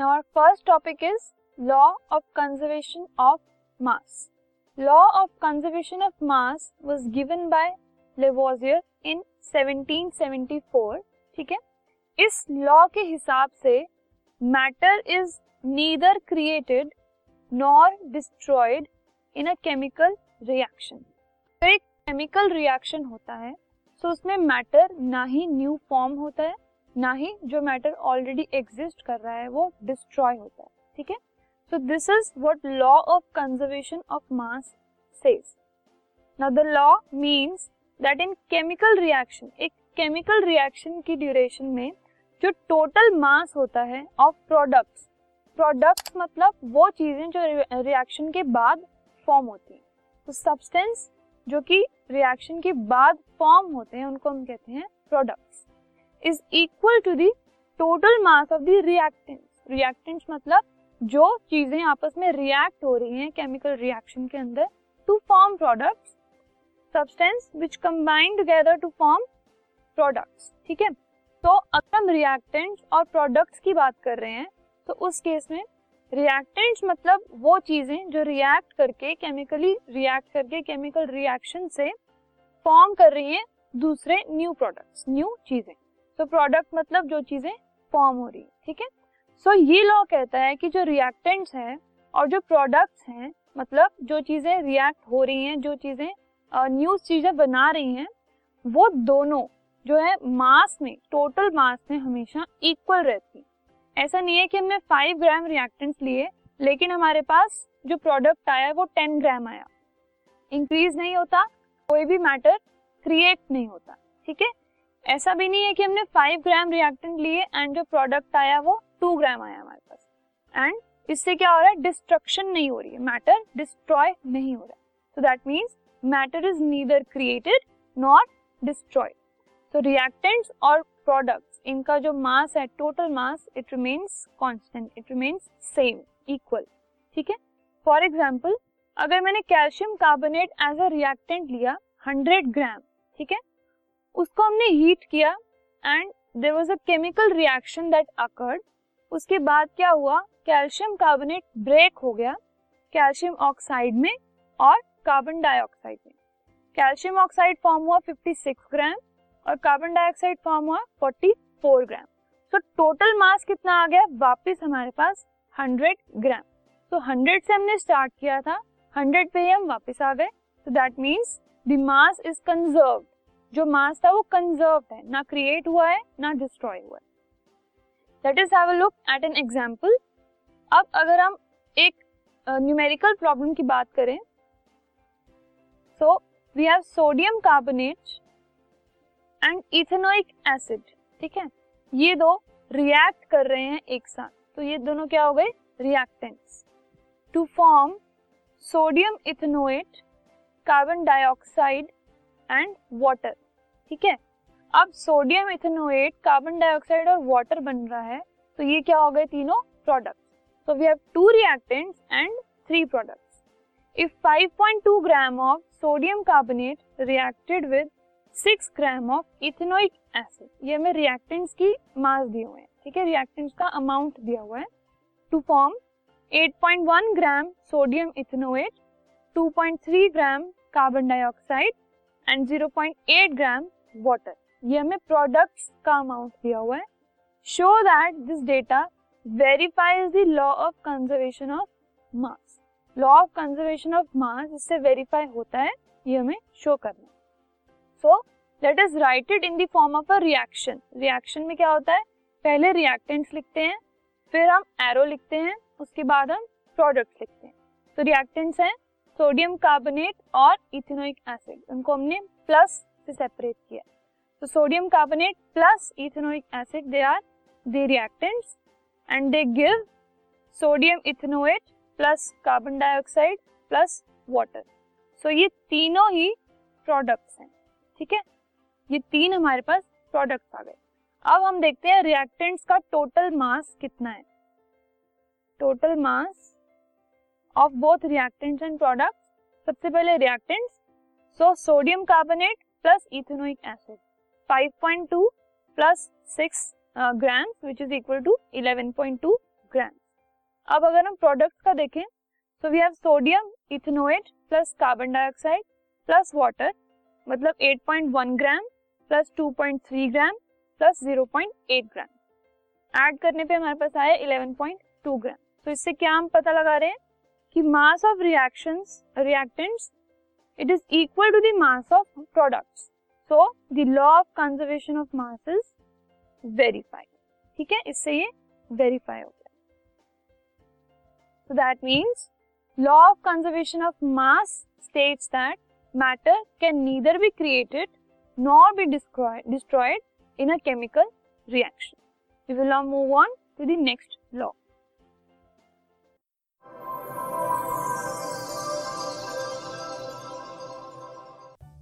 Now our first topic is law of conservation of mass. Law of conservation of mass was given by Lavoisier in 1774. ठीक है इस law के हिसाब से matter is neither created nor destroyed in a chemical reaction तो एक chemical reaction होता है सो so उसमें मैटर ना ही न्यू फॉर्म होता है ना ही जो मैटर ऑलरेडी एग्जिस्ट कर रहा है, वो डिस्ट्रॉय होता है, ठीक है? So this is what law of conservation of mass now the law means that in chemical reaction एक केमिकल रिएक्शन की ड्यूरेशन में जो टोटल मास होता है ऑफ़ प्रोडक्ट्स प्रोडक्ट्स मतलब वो चीज़ें जो रिएक्शन के बाद फॉर्म होती हैं। तो सब्सटेंस जो कि रिएक्शन के बाद फॉर्म होते हैं, उनको हम कहते हैं products is equal to the total mass of the reactants reactants मतलब जो चीज़ें आपस में रिएक्ट हो रही हैं केमिकल रिएक्शन के अंदर to form products substance which combine together to form products ठीक है? तो अगर हम रिएक्टेंट्स और प्रोडक्ट्स की बात कर रहे हैं तो उस केस में रिएक्टेंट्स मतलब वो चीज़ें जो रिएक्ट करके केमिकली रिएक्ट करके केमिकल रिएक्शन से फॉर्म कर रही हैं दूसरे न्यू प्रोडक्ट्स न्यू चीज़ें। तो प्रोडक्ट मतलब जो चीज़ें फॉर्म हो रही है, ठीक है? सो ये लॉ कहता है कि जो रिएक्टेंट्स हैं और जो प्रोडक्ट्स हैं मतलब जो चीज़ें रिएक्ट हो रही हैं, जो चीज़ें न्यू चीज़ें बना रही हैं, वो दोनों जो है मास में टोटल मास में हमेशा इक्वल रहती है। ऐसा नहीं है कि हमने फाइव ग्राम रिएक्टेंट्स लिए, लेकिन हमारे पास जो प्रोडक्ट आया वो टेन ग्राम आया। इंक्रीज नहीं होता, कोई भी मैटर क्रिएट नहीं होता, ठीक है? ऐसा भी नहीं है कि हमने फाइव ग्राम रिएक्टेंट लिए एंड जो प्रोडक्ट आया वो टू ग्राम आया हमारे पास। एंड इससे क्या हो रहा है? डिस्ट्रक्शन नहीं हो रही है। मैटर डिस्ट्रॉय नहीं हो रहा so that means matter is neither created not destroyed तो रिएक्टेंट्स और प्रोडक्ट्स इनका जो मास है total mass it remains constant it remains same equal ठीक है? फॉर एग्ज़ाम्पल अगर मैंने calcium carbonate as a reactant लिया 100 ग्राम ठीक है? हमने हीट किया and there was a chemical reaction that occurred उसके बाद क्या हुआ? कैल्शियम कार्बोनेट ब्रेक हो गया कैल्शियम ऑक्साइड में और कार्बन डाइऑक्साइड में। कैल्शियम ऑक्साइड फॉर्म हुआ 56 ग्राम और कार्बन डाइऑक्साइड फॉर्म हुआ 44 ग्राम सो टोटल मास कितना आ गया? वापस हमारे पास 100 ग्राम तो 100 से हमने स्टार्ट किया था। 100 पे ही हम वापस आ गए। तो that means the mass is conserve जो मास था वो कंजर्व है ना क्रिएट हुआ है ना डिस्ट्रॉय हुआ है। Let us have look at an example अब अगर हम एक न्यूमेरिकल uh, प्रॉब्लम की बात करें so we have sodium carbonate and ethanoic acid ठीक है? ये दो रिएक्ट कर रहे हैं एक साथ। तो ये दोनों क्या हो गए? Reactants to form sodium ethanoate carbon dioxide and water ठीक है? अब सोडियम इथेनोएट कार्बन डाइऑक्साइड और वाटर बन रहा है तो ये क्या हो गए तीनों product so we have two reactants and three products if 5.2 gram of sodium carbonate reacted with 6 gram of ethanoic acid ये हमें रिएक्टेंट्स की मास दिए हुए हैं, ठीक है? रिएक्टेंट्स का अमाउंट दिया हुआ है to form 8.1 gram sodium ethanoate 2.3 gram carbon dioxide and 0.8 gram water ये हमें प्रोडक्ट्स का अमाउंट दिया हुआ है। Show that this data verifies the law of conservation of mass law of conservation of mass इससे वेरीफाई होता है, ये हमें शो करना so let us write it in the form of a reaction reaction में क्या होता है? पहले रिएक्टेंट्स लिखते हैं, फिर हम एरो लिखते हैं, उसके बाद हम प्रोडक्ट्स लिखते हैं। तो रिएक्टेंट्स हैं सोडियम कार्बोनेट और इथेनोइक एसिड, उनको हमने प्लस से सेपरेट किया। तो sodium carbonate plus ethanoic acid they are they reactants and they give sodium ethanoate plus carbon dioxide plus water so ये तीनों ही प्रोडक्ट्स हैं, ठीक है? ये तीन हमारे पास प्रोडक्ट्स आ गए। अब हम देखते हैं रिएक्टेंट्स का टोटल मास कितना है। Total mass of both reactants and products सबसे पहले reactants so sodium carbonate plus ethanoic acid 5.2 plus 6 uh, grams which is equal to 11.2 gram अब अगर हम प्रोडक्ट्स का देखें तो we have sodium ethanoate plus carbon dioxide plus water मतलब 8.1 gram plus 2.3 gram plus 0.8 gram add करने पे हमारे पास आया 11.2 ग्राम तो इससे क्या हम पता लगा रहे हैं? कि mass of reactions reactants it is equal to the mass of products so the law of conservation of mass is verified ठीक है? इससे ये वेरीफाई हो गया। So that means law of conservation of mass states that matter can neither be created nor be destroyed in a chemical reaction we will now move on to the next law